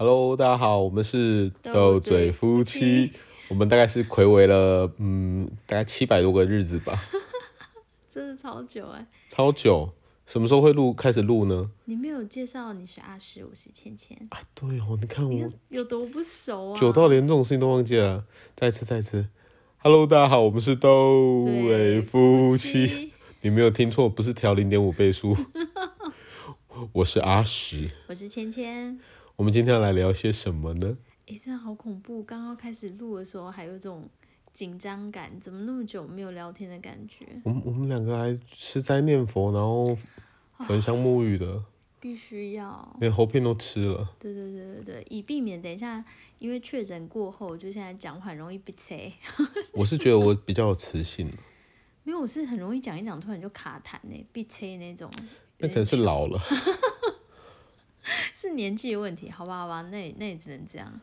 Hello，大家好，我们是斗嘴夫妻。我们大概是睽违了，嗯，大概七百多个日子吧。真的超久哎、欸！超久，什么时候会录？开始录呢？你没有介绍你是阿十，我是芊芊啊。对哦，你看我看有多不熟啊，久到连这种事情都忘记了。再次，再次，Hello，大家好，我们是斗嘴夫妻。你没有听错，不是调零点五倍速。我是阿十，我是倩倩。我们今天要来聊些什么呢？哎、欸，真的好恐怖！刚刚开始录的时候还有这种紧张感，怎么那么久没有聊天的感觉？我们我们两个还吃斋念佛，然后焚香沐浴的，哦、必须要连喉片都吃了。对对对对对，以避免等一下因为确诊过后，就现在讲话很容易鼻塞。我是觉得我比较有磁性，没有，我是很容易讲一讲，突然就卡痰呢，鼻塞那种。那可能是老了。是年纪的问题，好吧，好吧，那那也只能这样。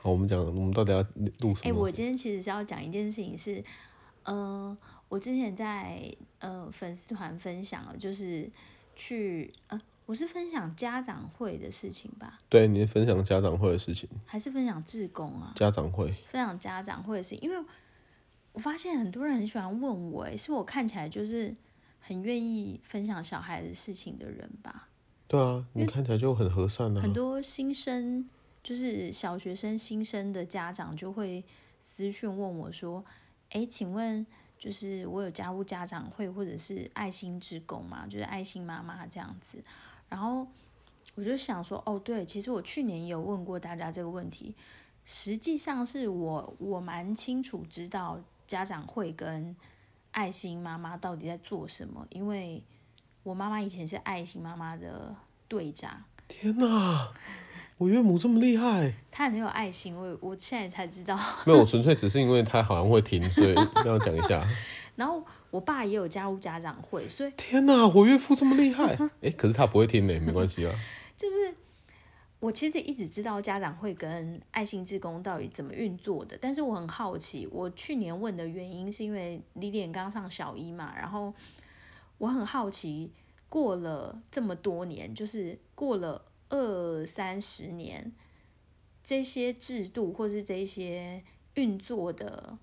好，我们讲，我们到底要录什么？哎、欸，我今天其实是要讲一件事情，是，呃，我之前在呃粉丝团分享了，就是去呃，我是分享家长会的事情吧？对，你是分享家长会的事情，还是分享志工啊？家长会，分享家长会的事情，因为我发现很多人很喜欢问我，哎，是我看起来就是很愿意分享小孩的事情的人吧？对啊，你看起来就很和善啊。很多新生就是小学生新生的家长就会私讯问我说：“哎，请问就是我有加入家长会或者是爱心职工吗？就是爱心妈妈这样子。”然后我就想说：“哦，对，其实我去年也有问过大家这个问题。实际上是我我蛮清楚知道家长会跟爱心妈妈到底在做什么，因为。”我妈妈以前是爱心妈妈的队长。天哪，我岳母这么厉害！她很有爱心，我我现在才知道。没有，纯粹只是因为她好像会听，所以要讲一下。然后我爸也有加入家长会，所以天哪，我岳父这么厉害！哎，可是他不会听呢，没关系啊。就是我其实一直知道家长会跟爱心志工到底怎么运作的，但是我很好奇。我去年问的原因是因为李典刚上小一嘛，然后。我很好奇，过了这么多年，就是过了二三十年，这些制度或是这些运作的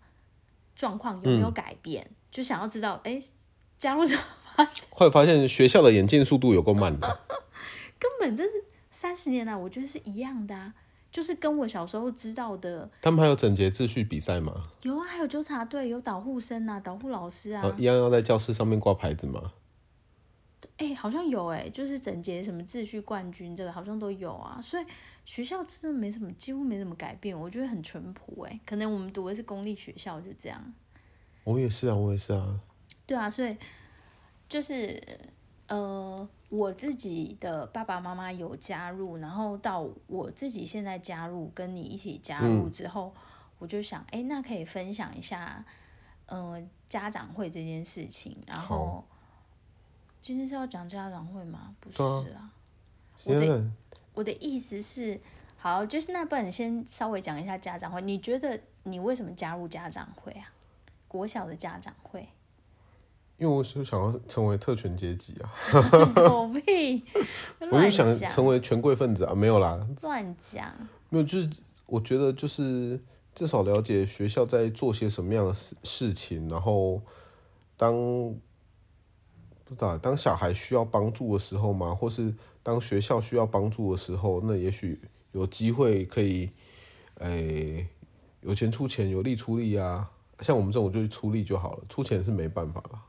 状况有没有改变？嗯、就想要知道，哎，加入之后发现，会发现学校的演进速度有够慢的，根本就是三十年来，我觉得是一样的啊，就是跟我小时候知道的。他们还有整洁秩序比赛吗？有啊，还有纠察队，有导护生啊，导护老师啊，一样要在教室上面挂牌子吗？哎、欸，好像有哎、欸，就是整洁什么秩序冠军，这个好像都有啊。所以学校真的没什么，几乎没什么改变，我觉得很淳朴哎。可能我们读的是公立学校，就这样。我也是啊，我也是啊。对啊，所以就是呃，我自己的爸爸妈妈有加入，然后到我自己现在加入，跟你一起加入之后，嗯、我就想，哎、欸，那可以分享一下，呃，家长会这件事情，然后。今天是要讲家长会吗？不是啊，我的我的意思是，好，就是那不然你先稍微讲一下家长会。你觉得你为什么加入家长会啊？国小的家长会？因为我是想要成为特权阶级啊！狗屁！我就想成为权贵分子啊！没有啦，乱讲。没有，就是我觉得就是至少了解学校在做些什么样的事事情，然后当。不知道，当小孩需要帮助的时候嘛？或是当学校需要帮助的时候，那也许有机会可以，哎、欸，有钱出钱，有力出力啊。像我们这种就出力就好了，出钱是没办法了。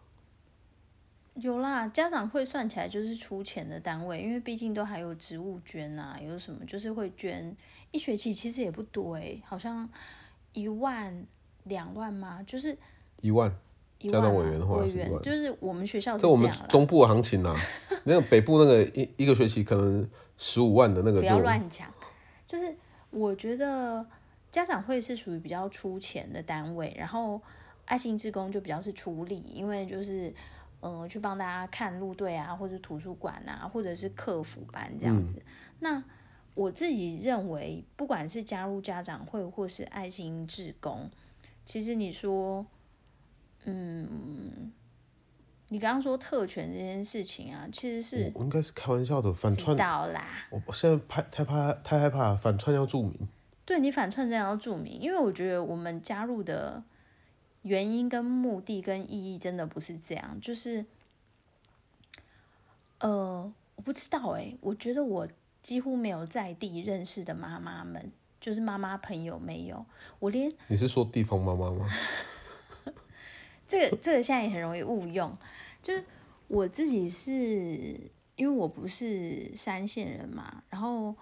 有啦，家长会算起来就是出钱的单位，因为毕竟都还有植物捐啊，有什么就是会捐一学期，其实也不多哎、欸，好像一万两万吗？就是一万。家长委员的话是一万，就是我们学校是这我们中部的行情呐、啊，那个北部那个一一个学期可能十五万的那个就，不要乱讲。就是我觉得家长会是属于比较出钱的单位，然后爱心志工就比较是出力，因为就是嗯、呃、去帮大家看路队啊，或者图书馆啊，或者是客服班这样子。嗯、那我自己认为，不管是加入家长会或是爱心志工，其实你说。嗯，你刚刚说特权这件事情啊，其实是我应该是开玩笑的，反串到啦。我现在怕太怕太害怕反串要注明。对，你反串这样要注明，因为我觉得我们加入的原因跟目的跟意义真的不是这样，就是呃，我不知道哎、欸，我觉得我几乎没有在地认识的妈妈们，就是妈妈朋友没有，我连你是说地方妈妈吗？这个这个现在也很容易误用，就是我自己是因为我不是山线人嘛，然后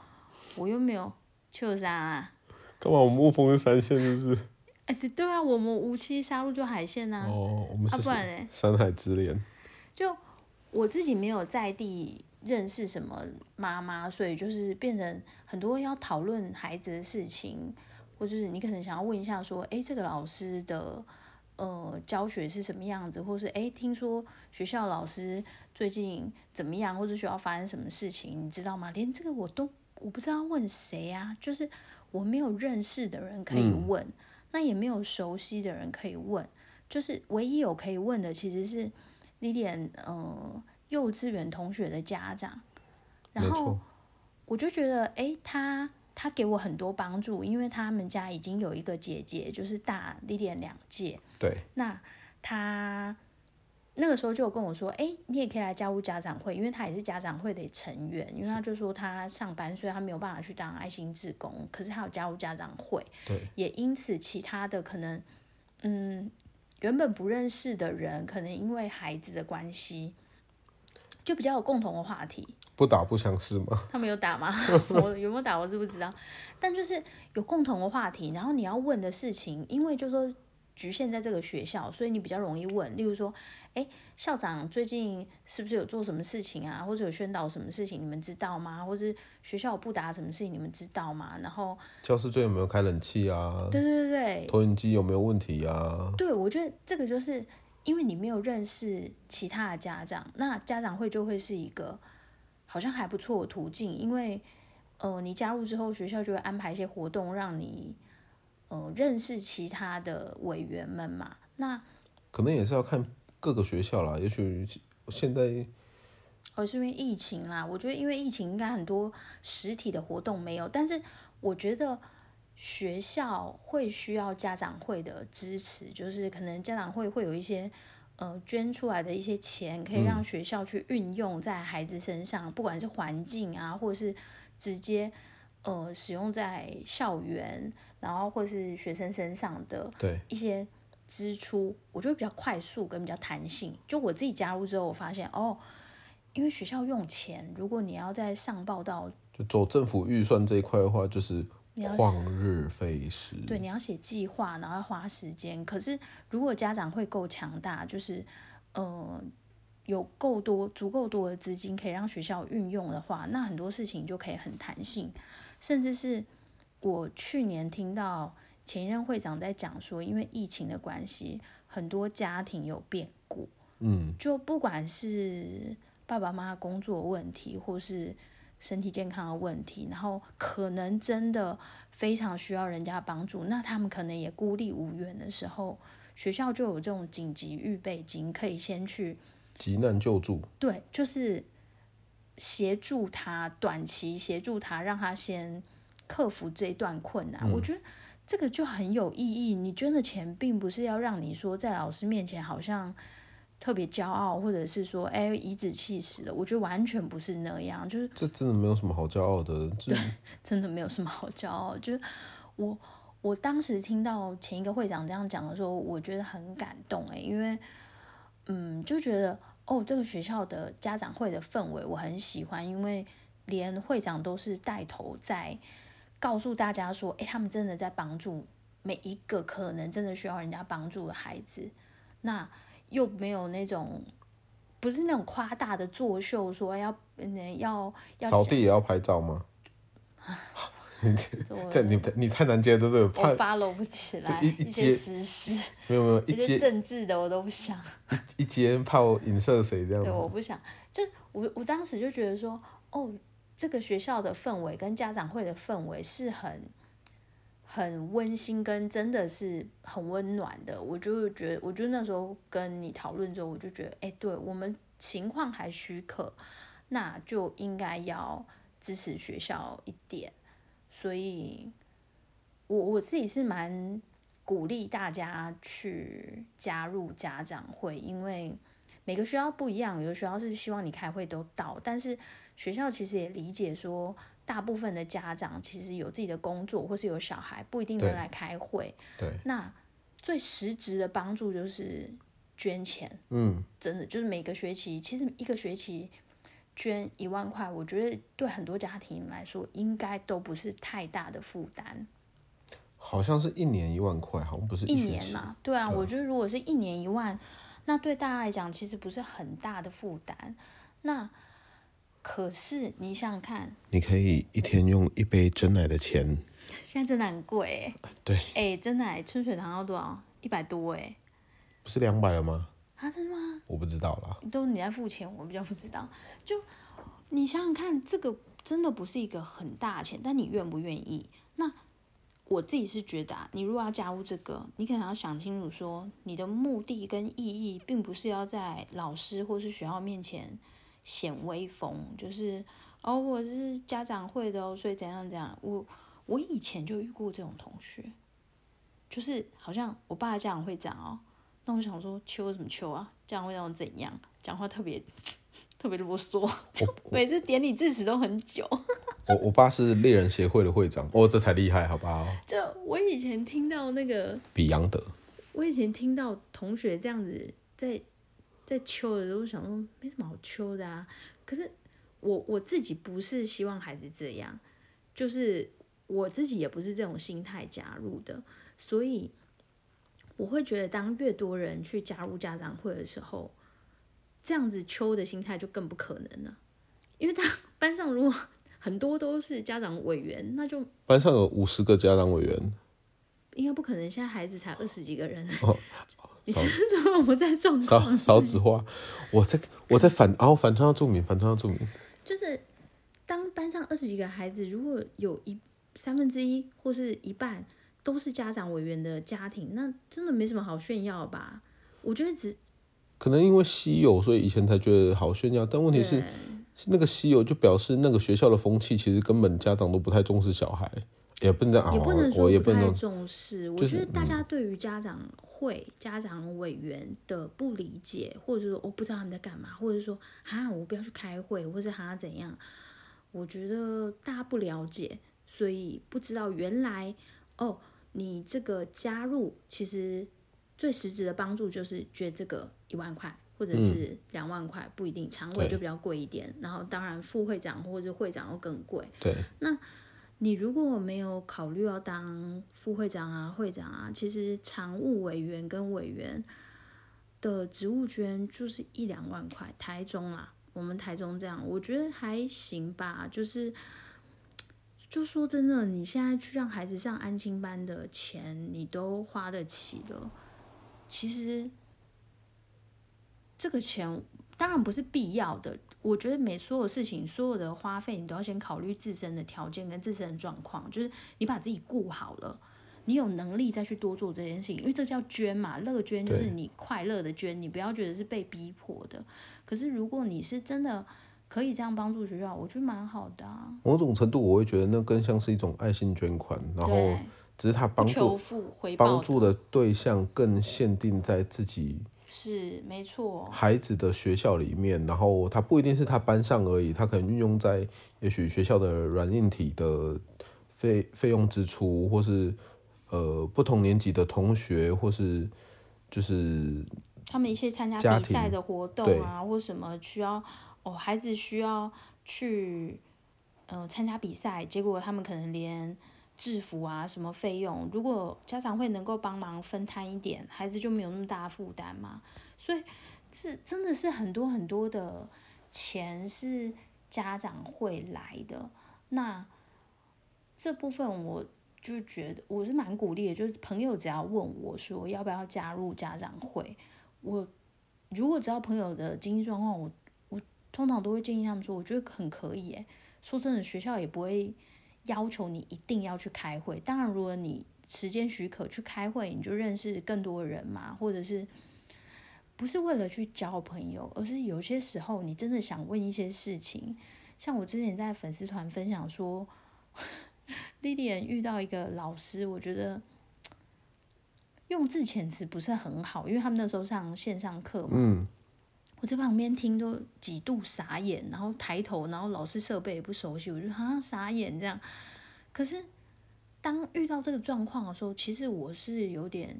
我又没有秋山啊。干嘛？我们雾峰是山线，是不是？哎，对啊，我们无期杀入就海线呐。哦，我们是、啊、不然呢？山海之恋。就我自己没有在地认识什么妈妈，所以就是变成很多要讨论孩子的事情，或者是你可能想要问一下说，哎，这个老师的。呃，教学是什么样子，或是哎，听说学校老师最近怎么样，或者学校发生什么事情，你知道吗？连这个我都我不知道问谁啊，就是我没有认识的人可以问，嗯、那也没有熟悉的人可以问，就是唯一有可以问的其实是 Lilian 呃幼稚园同学的家长，然后我就觉得诶，他。他给我很多帮助，因为他们家已经有一个姐姐，就是大 Lilian 两届。对。那他那个时候就有跟我说：“哎，你也可以来加入家长会，因为他也是家长会的成员。因为他就说他上班，所以他没有办法去当爱心志工，可是他有加入家长会。对。也因此，其他的可能，嗯，原本不认识的人，可能因为孩子的关系，就比较有共同的话题。不打不相识吗？他们有打吗？我有没有打，我是不知道。但就是有共同的话题，然后你要问的事情，因为就是说局限在这个学校，所以你比较容易问。例如说，哎，校长最近是不是有做什么事情啊？或者有宣导什么事情，你们知道吗？或者学校有不达什么事情，你们知道吗？然后教室最近有没有开冷气啊？对对对对，投影机有没有问题啊？对，我觉得这个就是因为你没有认识其他的家长，那家长会就会是一个。好像还不错的途径，因为，呃，你加入之后，学校就会安排一些活动，让你，呃，认识其他的委员们嘛。那可能也是要看各个学校啦，也许现在，哦，是因为疫情啦。我觉得因为疫情，应该很多实体的活动没有，但是我觉得学校会需要家长会的支持，就是可能家长会会有一些。呃，捐出来的一些钱可以让学校去运用在孩子身上，嗯、不管是环境啊，或者是直接呃使用在校园，然后或是学生身上的一些支出，我觉得比较快速跟比较弹性。就我自己加入之后，我发现哦，因为学校用钱，如果你要在上报到，就走政府预算这一块的话，就是。旷日费时，对，你要写计划，然后要花时间。可是如果家长会够强大，就是呃有够多、足够多的资金可以让学校运用的话，那很多事情就可以很弹性。甚至是我去年听到前一任会长在讲说，因为疫情的关系，很多家庭有变故，嗯，就不管是爸爸妈妈工作问题，或是。身体健康的问题，然后可能真的非常需要人家帮助，那他们可能也孤立无援的时候，学校就有这种紧急预备金，可以先去急难救助。对，就是协助他短期协助他，让他先克服这一段困难。嗯。我觉得这个就很有意义。你捐的钱并不是要让你说在老师面前好像。特别骄傲，或者是说，哎，颐指气使的，我觉得完全不是那样，就是这真的没有什么好骄傲的，对，真的没有什么好骄傲。就是我，我当时听到前一个会长这样讲的时候，我觉得很感动，哎，因为，嗯，就觉得哦，这个学校的家长会的氛围我很喜欢，因为连会长都是带头在告诉大家说，哎，他们真的在帮助每一个可能真的需要人家帮助的孩子，那。又没有那种，不是那种夸大的作秀，说要要要扫地也要拍照吗？这你你太难接，对不对？我 follow 不起来一一些时事，没有 没有一些政治的我都不想。一接怕我影射谁这样子？对，我不想。就我我当时就觉得说，哦，这个学校的氛围跟家长会的氛围是很很温馨，跟真的是很温暖的。我就觉得，我就那时候跟你讨论之后，我就觉得，哎，对我们情况还许可，那就应该要支持学校一点。所以，我我自己是蛮鼓励大家去加入家长会，因为每个学校不一样，有的学校是希望你开会都到，但是学校其实也理解说。大部分的家长其实有自己的工作，或是有小孩，不一定能来开会。对。那最实质的帮助就是捐钱。嗯。真的就是每个学期，其实一个学期捐一万块，我觉得对很多家庭来说，应该都不是太大的负担。好像是一年一万块，好像不是一,一年嘛？对啊，对我觉得如果是一年一万，那对大家来讲其实不是很大的负担。那。可是你想想看，你可以一天用一杯真奶的钱，现在真的很贵哎。对，哎，真奶春水堂要多少？一百多哎。不是两百了吗？啊，真的吗？我不知道啦。都你在付钱，我比较不知道。就你想想看，这个真的不是一个很大的钱，但你愿不愿意？那我自己是觉得啊，你如果要加入这个，你可能要想清楚，说你的目的跟意义，并不是要在老师或是学校面前。显威风，就是哦，我是家长会的哦，所以怎样怎样。我我以前就遇过这种同学，就是好像我爸家长会长哦，那我想说，秋什么秋啊？家长会长怎样？讲话特别特别啰嗦，就每次典礼致辞都很久。我我爸是猎人协会的会长，哦，这才厉害，好不好？就我以前听到那个比杨德，我以前听到同学这样子在。在秋的时候，想说没什么好秋的啊。可是我我自己不是希望孩子这样，就是我自己也不是这种心态加入的，所以我会觉得，当越多人去加入家长会的时候，这样子秋的心态就更不可能了。因为他班上如果 很多都是家长委员，那就班上有五十个家长委员。应该不可能，现在孩子才二十几个人。哦、你是怎么不在状况？少少子化，我在我在反，然后反串要注明，反串要注明。就是当班上二十几个孩子，如果有一三分之一或是一半都是家长委员的家庭，那真的没什么好炫耀吧？我觉得只可能因为稀有，所以以前才觉得好炫耀。但问题是，是那个稀有就表示那个学校的风气，其实根本家长都不太重视小孩。也不能，也不能说也不太重视。我觉得大家对于家长会、嗯、家长委员的不理解，或者说我不知道他们在干嘛，或者说哈我不要去开会，或者哈怎样？我觉得大家不了解，所以不知道原来哦，你这个加入其实最实质的帮助就是捐这个一万块，或者是两万块，不一定，常委就比较贵一点。然后当然副会长或者会长又更贵。对，那。你如果没有考虑要当副会长啊、会长啊，其实常务委员跟委员的职务捐就是一两万块。台中啦，我们台中这样，我觉得还行吧。就是，就说真的，你现在去让孩子上安亲班的钱，你都花得起了。其实这个钱当然不是必要的。我觉得每所有事情，所有的花费，你都要先考虑自身的条件跟自身的状况。就是你把自己顾好了，你有能力再去多做这件事情，因为这叫捐嘛，乐捐就是你快乐的捐，你不要觉得是被逼迫的。可是如果你是真的可以这样帮助学校，我觉得蛮好的啊。某种程度，我会觉得那更像是一种爱心捐款，然后只是他帮助帮助的对象更限定在自己。是没错，孩子的学校里面，然后他不一定是他班上而已，他可能运用在也许学校的软硬体的费费用支出，或是呃不同年级的同学，或是就是他们一些参加比赛的活动啊，或什么需要哦，孩子需要去嗯、呃、参加比赛，结果他们可能连。制服啊，什么费用？如果家长会能够帮忙分摊一点，孩子就没有那么大负担嘛。所以，这真的是很多很多的钱是家长会来的。那这部分我就觉得我是蛮鼓励的，就是朋友只要问我说要不要加入家长会，我如果知道朋友的经济状况，我我通常都会建议他们说，我觉得很可以。诶，说真的，学校也不会。要求你一定要去开会。当然，如果你时间许可去开会，你就认识更多人嘛，或者是不是为了去交朋友，而是有些时候你真的想问一些事情。像我之前在粉丝团分享说，Lilian 遇到一个老师，我觉得用字遣词不是很好，因为他们那时候上线上课嘛。我在旁边听都几度傻眼，然后抬头，然后老师设备也不熟悉，我就好像傻眼这样。可是当遇到这个状况的时候，其实我是有点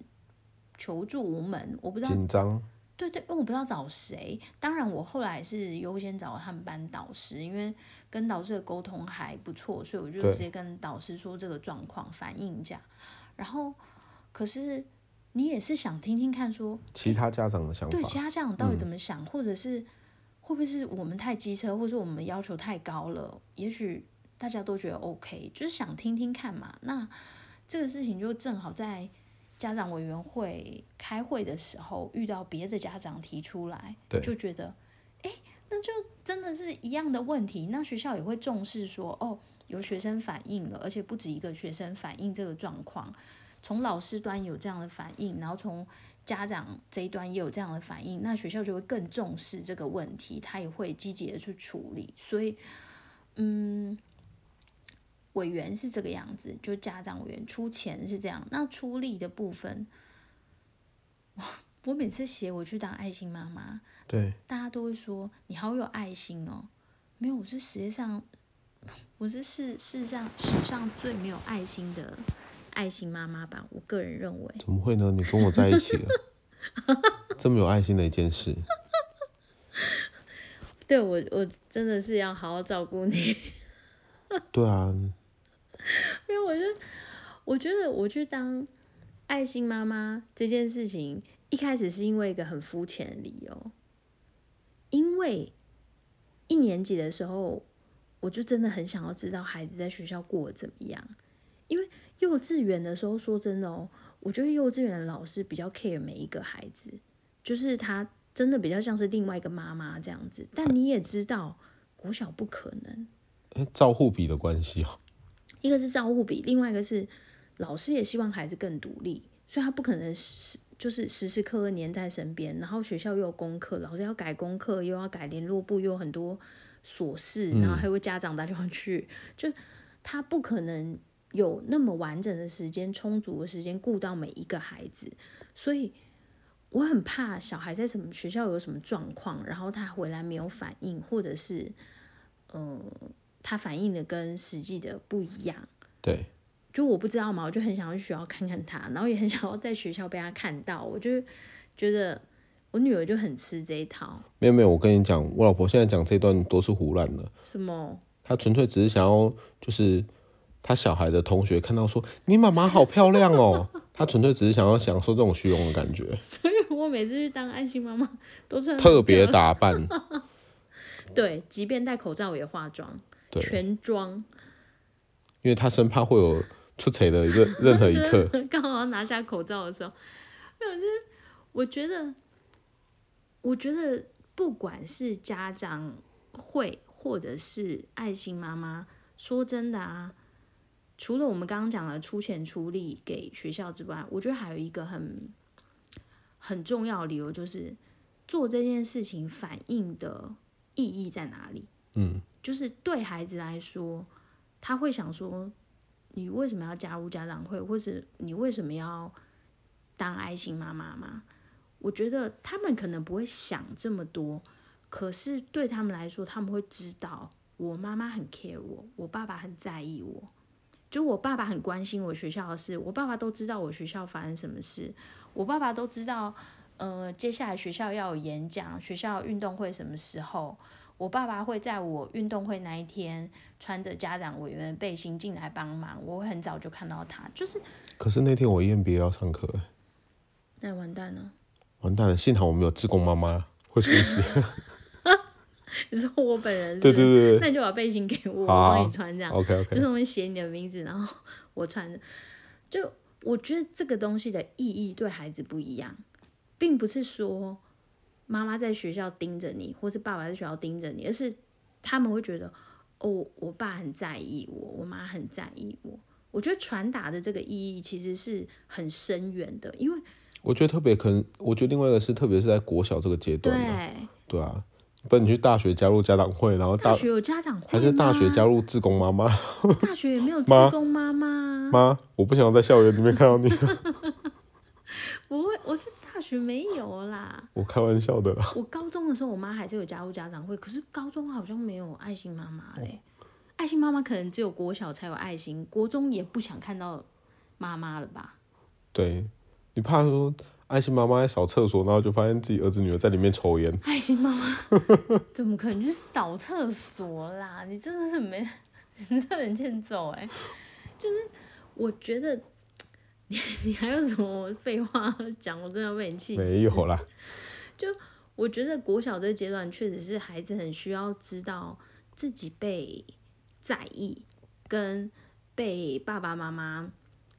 求助无门，我不知道紧张。对对，因为我不知道找谁。当然，我后来是优先找他们班导师，因为跟导师的沟通还不错，所以我就直接跟导师说这个状况，反映一下。然后，可是。你也是想听听看，说其他家长的想法，对其他家长到底怎么想，嗯、或者是会不会是我们太机车，或者是我们要求太高了？也许大家都觉得 OK，就是想听听看嘛。那这个事情就正好在家长委员会开会的时候遇到别的家长提出来，就觉得哎，那就真的是一样的问题。那学校也会重视说，哦，有学生反映了，而且不止一个学生反映这个状况。从老师端有这样的反应，然后从家长这一端也有这样的反应，那学校就会更重视这个问题，他也会积极的去处理。所以，嗯，委员是这个样子，就家长委员出钱是这样。那出力的部分，我每次写我去当爱心妈妈，对，大家都会说你好有爱心哦。没有，我是世界上，我是世世上史上最没有爱心的。爱心妈妈吧，我个人认为。怎么会呢？你跟我在一起了，这么有爱心的一件事。对，我，我真的是要好好照顾你。对啊。因为我就我觉得我去当爱心妈妈这件事情，一开始是因为一个很肤浅的理由，因为一年级的时候，我就真的很想要知道孩子在学校过得怎么样。幼稚园的时候，说真的哦，我觉得幼稚园的老师比较 care 每一个孩子，就是他真的比较像是另外一个妈妈这样子。但你也知道，国小不可能，欸，照护比的关系哦。一个是照护比，另外一个是老师也希望孩子更独立，所以他不可能时就是时时刻刻黏在身边。然后学校又有功课，老师要改功课，又要改联络簿，又有很多琐事，然后还有家长打电话去，就他不可能。有那么完整的时间、充足的时间顾到每一个孩子，所以我很怕小孩在什么学校有什么状况，然后他回来没有反应，或者是，呃，他反应的跟实际的不一样。对，就我不知道嘛，我就很想要去学校看看他，然后也很想要在学校被他看到。我就觉得我女儿就很吃这一套。没有没有，我跟你讲，我老婆现在讲这段都是胡乱的。什么？她纯粹只是想要就是。他小孩的同学看到说：“你妈妈好漂亮哦。”他纯粹只是想要享受这种虚荣的感觉。所以我每次去当爱心妈妈都是特别打扮。对，即便戴口罩也化妆，全妆。因为他生怕会有出彩的一个任何一刻。刚好要拿下口罩的时候，没有，就是我觉得，我觉得不管是家长会或者是爱心妈妈，说真的啊。除了我们刚刚讲的出钱出力给学校之外，我觉得还有一个很很重要的理由，就是做这件事情反映的意义在哪里？嗯，就是对孩子来说，他会想说：你为什么要加入家长会，或是你为什么要当爱心妈妈吗？我觉得他们可能不会想这么多，可是对他们来说，他们会知道我妈妈很 care 我，我爸爸很在意我。就我爸爸很关心我学校的事，我爸爸都知道我学校发生什么事，我爸爸都知道，呃，接下来学校要有演讲，学校运动会什么时候，我爸爸会在我运动会那一天穿着家长委员背心进来帮忙，我很早就看到他，就是。可是那天我 EMBA 要上课，那完蛋了。完蛋了，幸好我们有志工妈妈会休息。你说我本人是，对对对，那你就把背心给我，我帮你穿这样。OK OK，就是我们写你的名字，然后我穿着。就我觉得这个东西的意义对孩子不一样，并不是说妈妈在学校盯着你，或是爸爸在学校盯着你，而是他们会觉得哦，我爸很在意我，我妈很在意我。我觉得传达的这个意义其实是很深远的，因为我觉得特别可能，我觉得另外一个是，特别是在国小这个阶段，对对啊，不然你去大学加入家长会，然后大，大学有家长会还是大学加入志工妈妈？大学也没有志工妈妈。妈，我不想在校园里面看到你。不会，我是大学没有啦。我开玩笑的啦。我高中的时候，我妈还是有加入家长会，可是高中好像没有爱心妈妈嘞。爱心妈妈可能只有国小才有爱心，国中也不想看到妈妈了吧？对，你怕说爱心妈妈在扫厕所，然后就发现自己儿子女儿在里面抽烟。爱心妈妈 怎么可能去扫厕所啦？你真的是没，你真的很欠揍哎！就是我觉得。你 你还有什么废话讲？我真的要被你气死。没有啦。就我觉得国小这个阶段，确实是孩子很需要知道自己被在意，跟被爸爸妈妈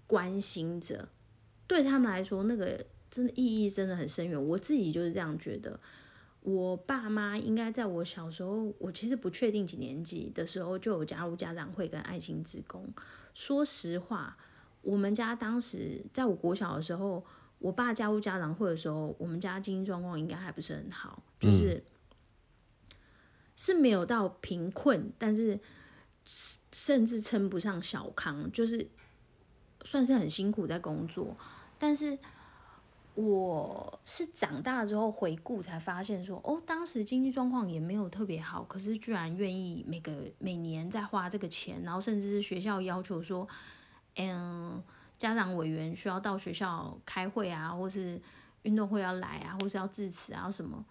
关心着。对他们来说，那个真的意义真的很深远。我自己就是这样觉得。我爸妈应该在我小时候，我其实不确定几年级的时候就有加入家长会跟爱心职工。说实话。我们家当时在我国小的时候，我爸加入家长会的时候，我们家经济状况应该还不是很好，就是、是没有到贫困，但是甚至称不上小康，就是算是很辛苦在工作。但是我是长大之后回顾才发现说，哦，当时经济状况也没有特别好，可是居然愿意每个每年在花这个钱，然后甚至是学校要求说。嗯，家长委员需要到学校开会啊，或是运动会要来啊，或是要致辞啊，什么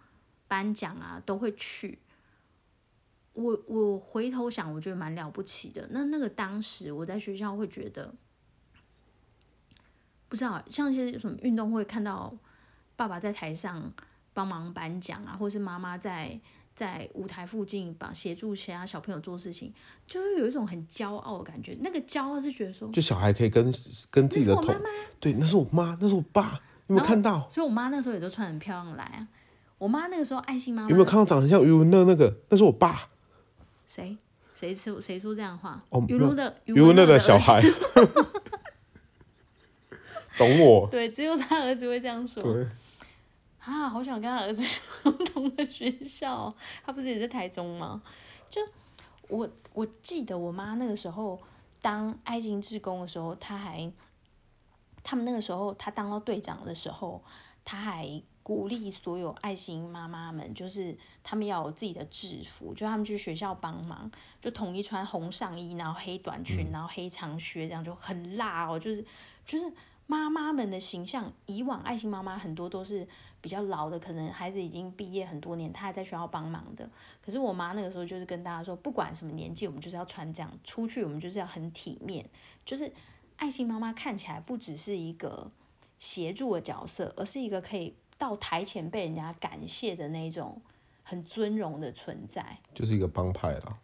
颁奖啊，都会去。我我回头想，我觉得蛮了不起的。那那个当时我在学校会觉得，不知道像一些什么运动会，看到爸爸在台上帮忙颁奖啊，或是妈妈在。在舞台附近帮协助其他小朋友做事情，就是有一种很骄傲的感觉。那个骄傲是觉得说，就小孩可以跟跟自己的同，对，那是我妈，那是我爸，有没有看到？所以我妈那时候也都穿很漂亮来啊。我妈那个时候爱心妈妈，有没有看到长得像余文乐那个？那是我爸。谁谁说谁说这样的话？哦，余文乐余文乐的小孩，懂我？对，只有他儿子会这样说。对。啊，好想跟他儿子 不同的学校，他不是也在台中吗？就我我记得我妈那个时候当爱心志工的时候，他还他们那个时候他当到队长的时候，他还鼓励所有爱心妈妈们，就是他们要有自己的制服，就他们去学校帮忙，就统一穿红上衣，然后黑短裙，然后黑长靴，这样就很辣哦，就是就是。妈妈们的形象，以往爱心妈妈很多都是比较老的，可能孩子已经毕业很多年，她还在学校帮忙的。可是我妈那个时候就是跟大家说，不管什么年纪，我们就是要穿这样出去，我们就是要很体面。就是爱心妈妈看起来不只是一个协助的角色，而是一个可以到台前被人家感谢的那种很尊荣的存在，就是一个帮派了。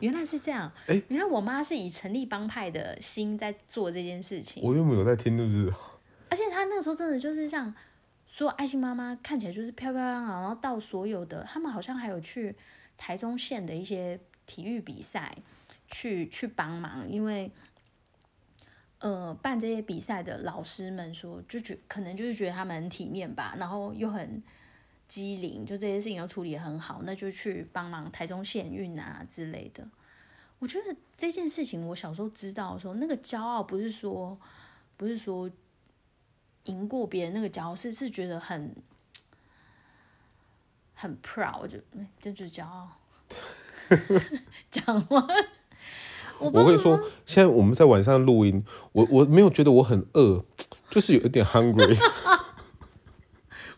原来是这样，欸、原来我妈是以成立帮派的心在做这件事情。我又没有在听，是不是？而且她那个时候真的就是像说爱心妈妈看起来就是漂漂亮亮，然后到所有的他们好像还有去台中县的一些体育比赛去去帮忙，因为呃办这些比赛的老师们说，就觉可能就是觉得他们很体面吧，然后又很。机灵，就这些事情都处理得很好，那就去帮忙台中县运啊之类的。我觉得这件事情，我小时候知道的时候，那个骄傲不是说，不是说赢过别人那个骄傲，是是觉得很很 proud，我就这就是骄傲。讲话，我不会说，现在我们在晚上录音，我我没有觉得我很饿，就是有一点 hungry。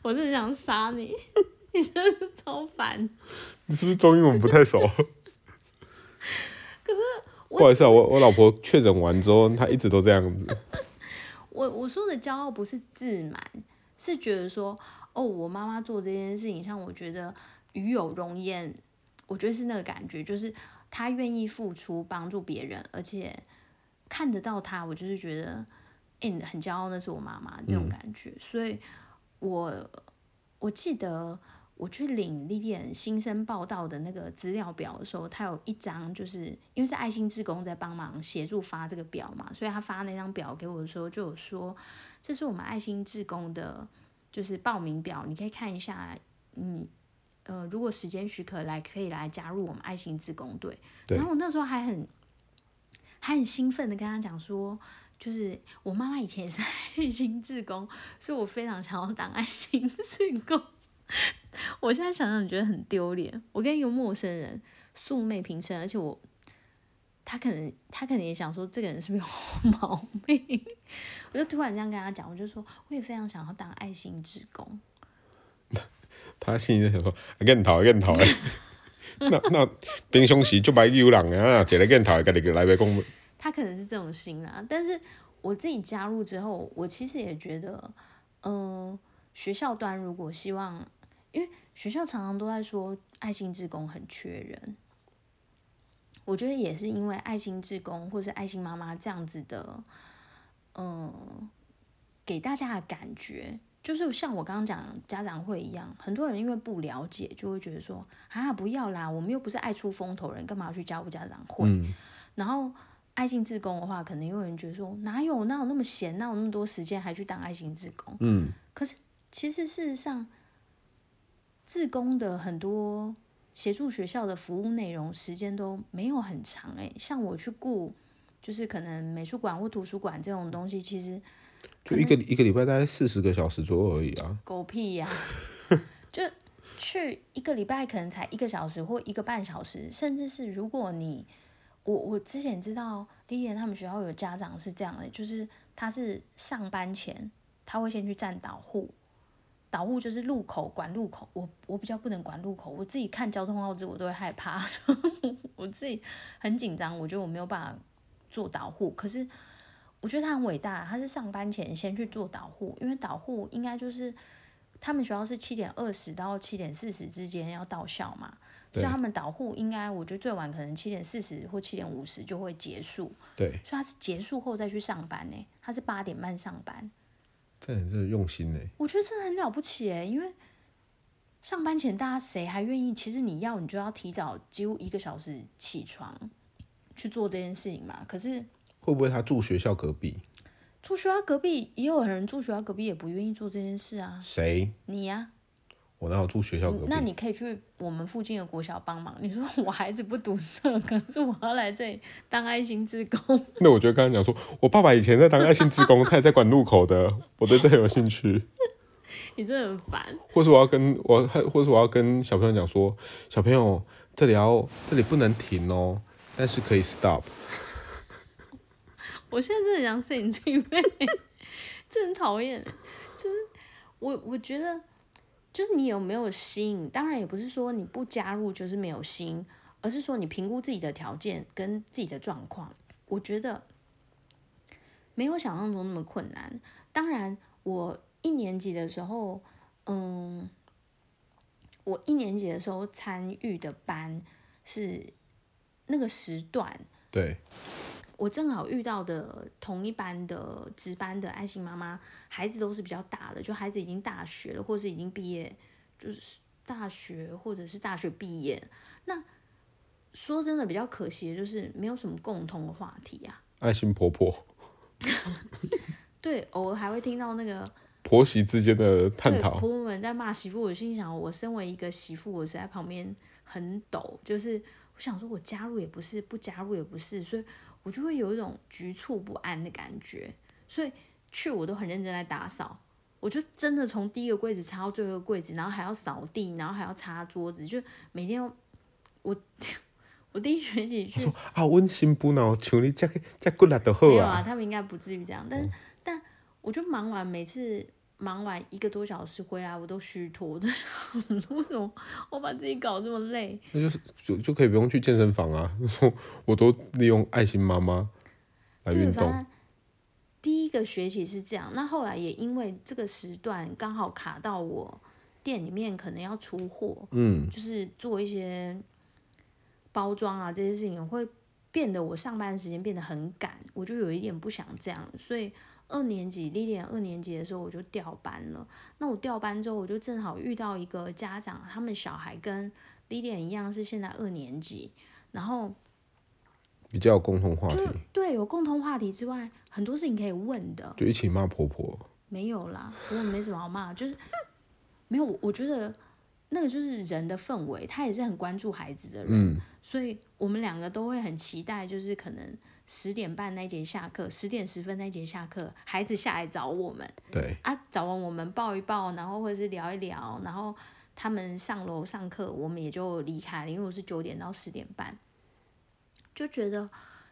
我真的想杀你，你真的超烦。你是不是中英文不太熟？可是不好意思啊，我我老婆确诊完之后，她一直都这样子。我我说的骄傲不是自满，是觉得说，哦，我妈妈做这件事情，让我觉得与有荣焉。我觉得是那个感觉，就是她愿意付出帮助别人，而且看得到她，我就是觉得，哎、欸，很骄傲，那是我妈妈这种感觉，嗯、所以。我我记得我去领莉莉安新生报道的那个资料表的时候，他有一张，就是因为是爱心志工在帮忙协助发这个表嘛，所以他发那张表给我的时候，就有说这是我们爱心志工的，就是报名表，你可以看一下，你呃，如果时间许可来，可以来加入我们爱心志工队。然后我那时候还很还很兴奋的跟他讲说，就是我妈妈以前也是 爱心志工，所以我非常想要当爱心志工。我现在想想觉得很丢脸，我跟一个陌生人素昧平生，而且我他可能他可能也想说这个人是不是有 毛病，我就突然这样跟他讲，我就说我也非常想要当爱心志工。他心里在想说，更讨更讨哎，那那平常时就白有人啊，一个更讨，家己个来白讲。他可能是这种心啦，但是我自己加入之后，我其实也觉得，嗯、呃，学校端如果希望。因为学校常常都在说爱心志工很缺人，我觉得也是因为爱心志工或是爱心妈妈这样子的，嗯，给大家的感觉就是像我刚刚讲家长会一样，很多人因为不了解，就会觉得说啊不要啦，我们又不是爱出风头人，干嘛要去加入家长会？嗯、然后爱心志工的话，可能有人觉得说哪有哪有那么闲，哪有那么多时间还去当爱心志工？嗯，可是其实事实上。志工的很多协助学校的服务内容时间都没有很长诶，像我去顾，就是可能美术馆或图书馆这种东西，其实就一个一个礼拜大概四十个小时左右而已啊。狗屁呀、啊！就去一个礼拜可能才一个小时或一个半小时，甚至是如果你我我之前知道莉莉安他们学校有家长是这样的，就是他是上班前他会先去站导护。导护就是路口管路口，我我比较不能管路口，我自己看交通号志我都会害怕，我自己很紧张，我觉得我没有办法做导护。可是我觉得他很伟大，他是上班前先去做导护，因为导护应该就是他们学校是七点二十到七点四十之间要到校嘛，所以他们导护应该我觉得最晚可能七点四十或七点五十就会结束，对，所以他是结束后再去上班呢，他是八点半上班。这很是用心呢，我觉得真的很了不起哎，因为上班前大家谁还愿意？其实你要你就要提早几乎一个小时起床去做这件事情嘛。可是会不会他住学校隔壁？住学校隔壁也有人住学校隔壁也不愿意做这件事啊。谁？你呀。我哪有住学校隔壁？那你可以去我们附近的国小帮忙。你说我孩子不读这，可是我要来这里当爱心志工。那我觉得刚刚讲说，我爸爸以前在当爱心志工，他也在管路口的，我对这很有兴趣。你真的很烦。或是我要跟我，或是我要跟小朋友讲说，小朋友这里要这里不能停哦，但是可以 stop。我现在真的想摄影机妹，这很讨厌。就是我，我觉得。就是你有没有心？当然也不是说你不加入就是没有心，而是说你评估自己的条件跟自己的状况。我觉得没有想象中那么困难。当然，我一年级的时候，嗯，我一年级的时候参与的班是那个时段，对。我正好遇到的同一班的值班的爱心妈妈，孩子都是比较大的，就孩子已经大学了，或者是已经毕业，就是大学或者是大学毕业。那说真的比较可惜的就是没有什么共同的话题啊。爱心婆婆，对，偶尔还会听到那个婆媳之间的探讨，婆婆们在骂媳妇。我心想，我身为一个媳妇，我是在旁边很抖，就是我想说，我加入也不是，不加入也不是，所以。我就会有一种局促不安的感觉，所以去我都很认真在打扫。我就真的从第一个柜子擦到最后一个柜子，然后还要扫地，然后还要擦桌子，就每天我 我第一学期去说啊，温馨不恼，求你加个加过来的好啊。没有啊，他们应该不至于这样，但是、嗯、但我就忙完每次。忙完一个多小时回来，我都虚脱，我都想为什么我把自己搞这么累？那就是就就可以不用去健身房啊！我都利用爱心妈妈来运动。第一个学期是这样，那后来也因为这个时段刚好卡到我店里面可能要出货，嗯，就是做一些包装啊这些事情，会变得我上班时间变得很赶，我就有一点不想这样，所以。二年级，Lilian 二年级的时候我就调班了。那我调班之后，我就正好遇到一个家长，他们小孩跟 Lilian 一样是现在二年级，然后比较有共同话题。对，有共同话题之外，很多事情可以问的。就一起骂婆婆？没有啦，我没什么好骂，就是没有。我觉得那个就是人的氛围，他也是很关注孩子的人，嗯，所以我们两个都会很期待，就是可能。十点半那节下课，十点十分那节下课，孩子下来找我们，对。啊，找完我们抱一抱，然后或者是聊一聊，然后他们上楼上课，我们也就离开了，因为我是九点到十点半，就觉得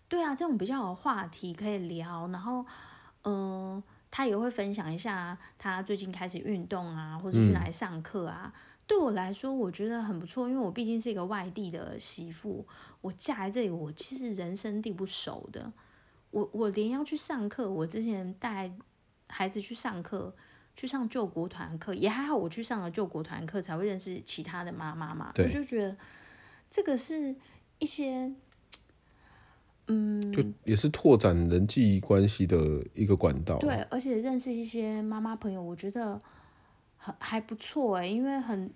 对啊，这种比较有话题可以聊，然后嗯、呃，他也会分享一下他最近开始运动啊，或者去哪里上课啊。嗯对我来说，我觉得很不错，因为我毕竟是一个外地的媳妇，我嫁来这里，我其实人生地不熟的，我我连要去上课，我之前带孩子去上课，去上救国团课，也还好，我去上了救国团课，才会认识其他的妈妈嘛。我就觉得这个是一些，嗯，就也是拓展人际关系的一个管道。对，而且认识一些妈妈朋友，我觉得很。还不错哎，因为很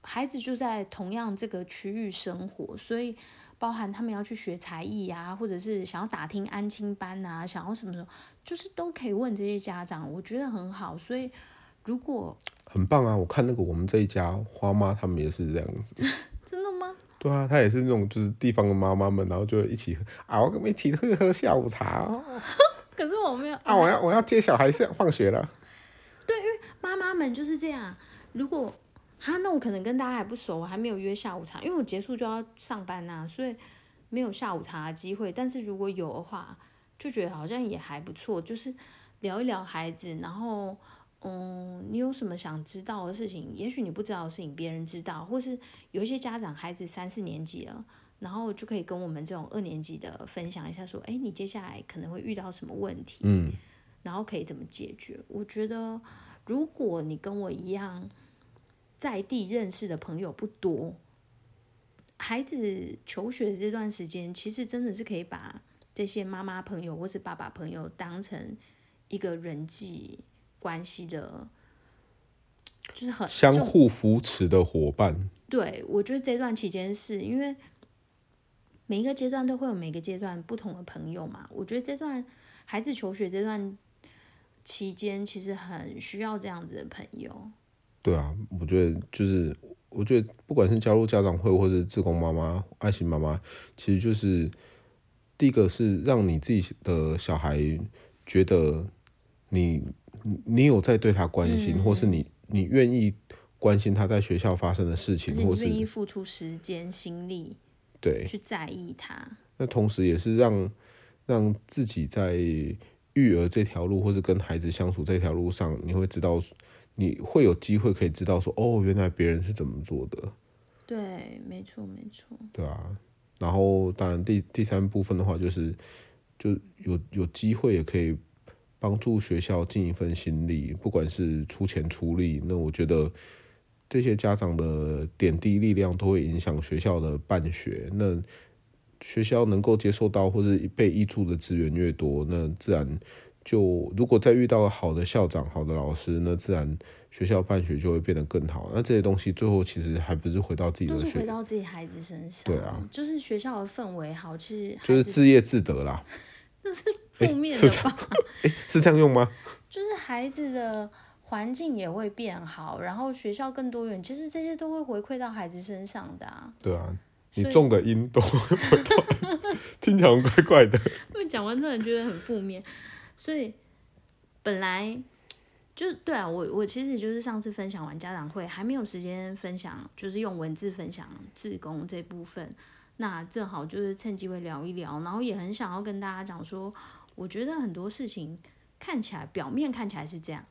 孩子就在同样这个区域生活，所以包含他们要去学才艺啊，或者是想要打听安亲班啊，想要什么什么，就是都可以问这些家长，我觉得很好。所以如果很棒啊，我看那个我们这一家花妈他们也是这样子，真的吗？对啊，他也是那种就是地方的妈妈们，然后就一起喝啊，我跟我们一起喝喝下午茶哦。可是我没有啊，我要我要接小孩上放学了。对，因为妈妈们就是这样。如果哈，那我可能跟大家还不熟，我还没有约下午茶，因为我结束就要上班呐、啊，所以没有下午茶的机会。但是如果有的话，就觉得好像也还不错，就是聊一聊孩子，然后嗯，你有什么想知道的事情？也许你不知道的事情，别人知道，或是有一些家长孩子三四年级了，然后就可以跟我们这种二年级的分享一下，说，哎，你接下来可能会遇到什么问题，嗯，然后可以怎么解决？我觉得。如果你跟我一样在地认识的朋友不多，孩子求学的这段时间，其实真的是可以把这些妈妈朋友或是爸爸朋友当成一个人际关系的，就是很相互扶持的伙伴。对，我觉得这段期间是因为每一个阶段都会有每个阶段不同的朋友嘛。我觉得这段孩子求学这段。期间其实很需要这样子的朋友。对啊，我觉得就是，我觉得不管是加入家长会，或是志工妈妈、爱心妈妈，其实就是第一个是让你自己的小孩觉得你你有在对他关心，嗯、或是你你愿意关心他在学校发生的事情，或是愿意付出时间心力，对，去在意他。那同时也是让让自己在。育儿这条路，或是跟孩子相处这条路上，你会知道，你会有机会可以知道说，哦，原来别人是怎么做的。对，没错，没错。对啊，然后当然第第三部分的话，就是就有有机会也可以帮助学校尽一份心力，不管是出钱出力，那我觉得这些家长的点滴力量都会影响学校的办学。那学校能够接受到或是被挹注的资源越多，那自然就如果再遇到好的校长、好的老师，那自然学校办学就会变得更好。那这些东西最后其实还不是回到自己的学，都是回到自己孩子身上。对啊，就是学校的氛围好，其实就是自业自得啦。那是负面的吧？欸，是这样用吗？就是孩子的环境也会变好，然后学校更多元，其实这些都会回馈到孩子身上的啊。对啊。你种的因都会回到，听起来怪怪的。因为讲完突然觉得很负面，所以本来就对啊，我我其实就是上次分享完家长会，还没有时间分享，就是用文字分享志工这部分。那正好就是趁机会聊一聊，然后也很想要跟大家讲说，我觉得很多事情看起来表面看起来是这样，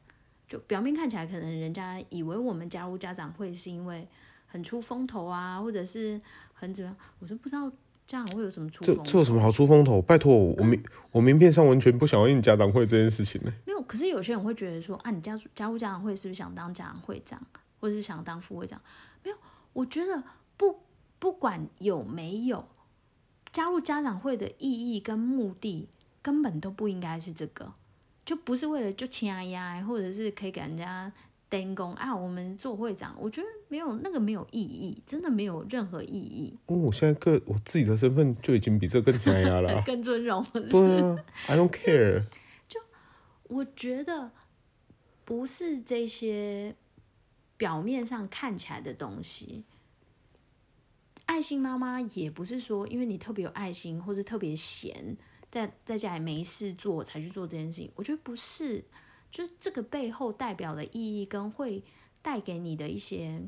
就表面看起来可能人家以为我们加入家长会是因为。很出风头啊，或者是很怎么样，我都不知道这样会有什么出。这这有什么好出风头？拜托我，我名我名片上完全不想要印家长会这件事情呢。没有，可是有些人会觉得说啊，你加入加入家长会是不是想当家长会长，或者是想当副会长？没有，我觉得不不管有没有加入家长会的意义跟目的，根本都不应该是这个。就不是为了就请啊呀，或者是可以给人家登功啊。我们做会长，我觉得没有那个没有意义，真的没有任何意义。哦，我现在个我自己的身份就已经比这更请啊呀了，更尊荣。对啊，I don't care 就。就我觉得不是这些表面上看起来的东西。爱心妈妈也不是说，因为你特别有爱心，或是特别闲，在在家里没事做才去做这件事情。我觉得不是，就是这个背后代表的意义跟会带给你的一些，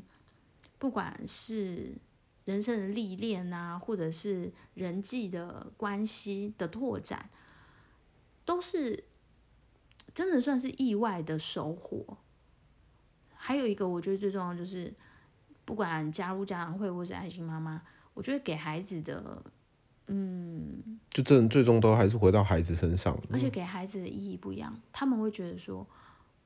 不管是人生的历练啊，或者是人际的关系的拓展，都是真的算是意外的收获。还有一个，我觉得最重要就是。不管加入家长会或是爱心妈妈，我觉得给孩子的，嗯，就这最终都还是回到孩子身上。而且给孩子的意义不一样，他们会觉得说，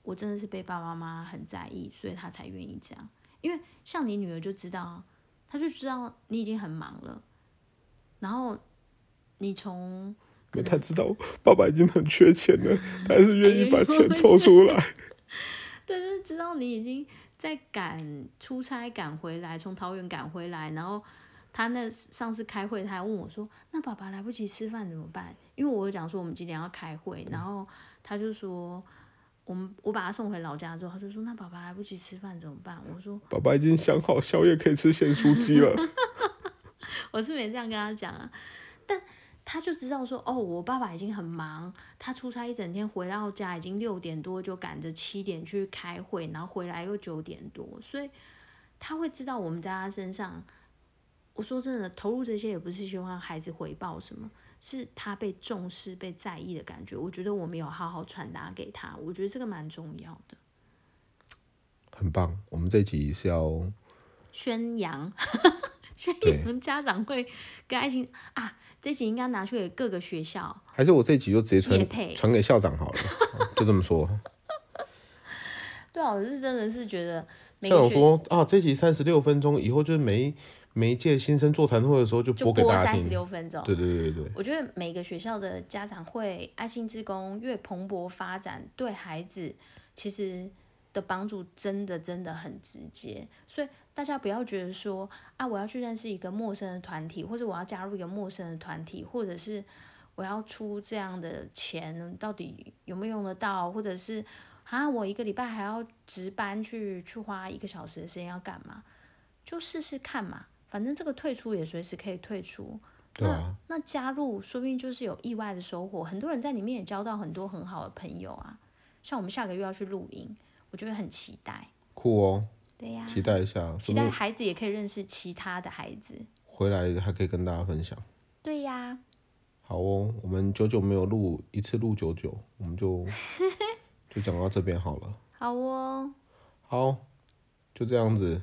我真的是被爸爸妈妈很在意，所以他才愿意这样。因为像你女儿就知道，她就知道你已经很忙了，然后你从，他知道爸爸已经很缺钱了，他还是愿意 把钱抽出来。对，就是知道你已经。在赶出差赶回来，从桃园赶回来，然后他那上次开会，他还问我说：“那爸爸来不及吃饭怎么办？”因为我有讲说我们今天要开会，然后他就说：“我们我把他送回老家之后，他就说：‘那爸爸来不及吃饭怎么办？’我说：‘爸爸已经想好宵夜可以吃咸酥鸡了。’我是没这样跟他讲啊，但。他就知道说，哦，我爸爸已经很忙，他出差一整天回到家已经六点多，就赶着七点去开会，然后回来又九点多，所以他会知道我们在他身上。我说真的，投入这些也不是希望孩子回报什么，是他被重视、被在意的感觉。我觉得我们有好好传达给他，我觉得这个蛮重要的。很棒，我们这集是要宣扬。所以你们家长会跟爱心啊，这集应该拿去给各个学校。还是我这集就直接传传给校长好了，就这么说。对啊，我是真的是觉得校长说啊，这集三十六分钟，以后就是每每一届新生座谈会的时候就播给大家听。三十六分钟。对对对对。我觉得每个学校的家长会爱心职工越蓬勃发展，对孩子其实的帮助真的真的很直接，所以。大家不要觉得说啊，我要去认识一个陌生的团体，或者我要加入一个陌生的团体，或者是我要出这样的钱，到底有没有用得到？或者是啊，我一个礼拜还要值班去去花一个小时的时间要干嘛？就试试看嘛，反正这个退出也随时可以退出。对啊。那那加入说不定就是有意外的收获，很多人在里面也交到很多很好的朋友啊。像我们下个月要去露营，我觉得很期待。酷哦。对呀，期待一下，期待孩子也可以认识其他的孩子，回来还可以跟大家分享。对呀，好哦，我们久久没有录一次录久久，我们就 就讲到这边好了。好哦，好，就这样子，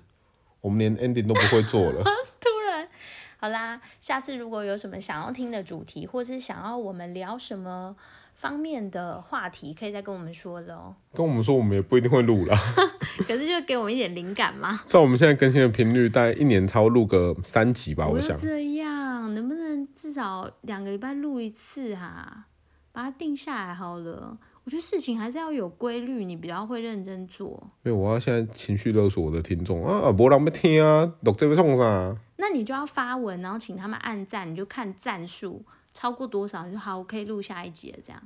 我们连 ending 都不会做了。突然，好啦，下次如果有什么想要听的主题，或是想要我们聊什么方面的话题，可以再跟我们说的哦。跟我们说，我们也不一定会录啦。可是就给我们一点灵感嘛。照我们现在更新的频率，大概一年超录个三集吧，我想。这样，能不能至少两个礼拜录一次啊？把它定下来好了。我觉得事情还是要有规律，你比较会认真做。没有我要现在情绪勒索我的听众啊，没人要听啊，录这个创啥？那你就要发文，然后请他们按赞，你就看赞数超过多少，就好，我可以录下一集了。这样，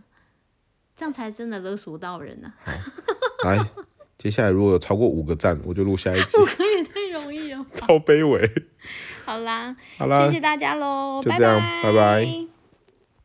这样才真的勒索到人呢、啊。来。接下来如果有超过五个赞，我就录下一集。五个也太容易了，超卑微。好啦，好啦，谢谢大家喽，就这样，拜拜。拜拜。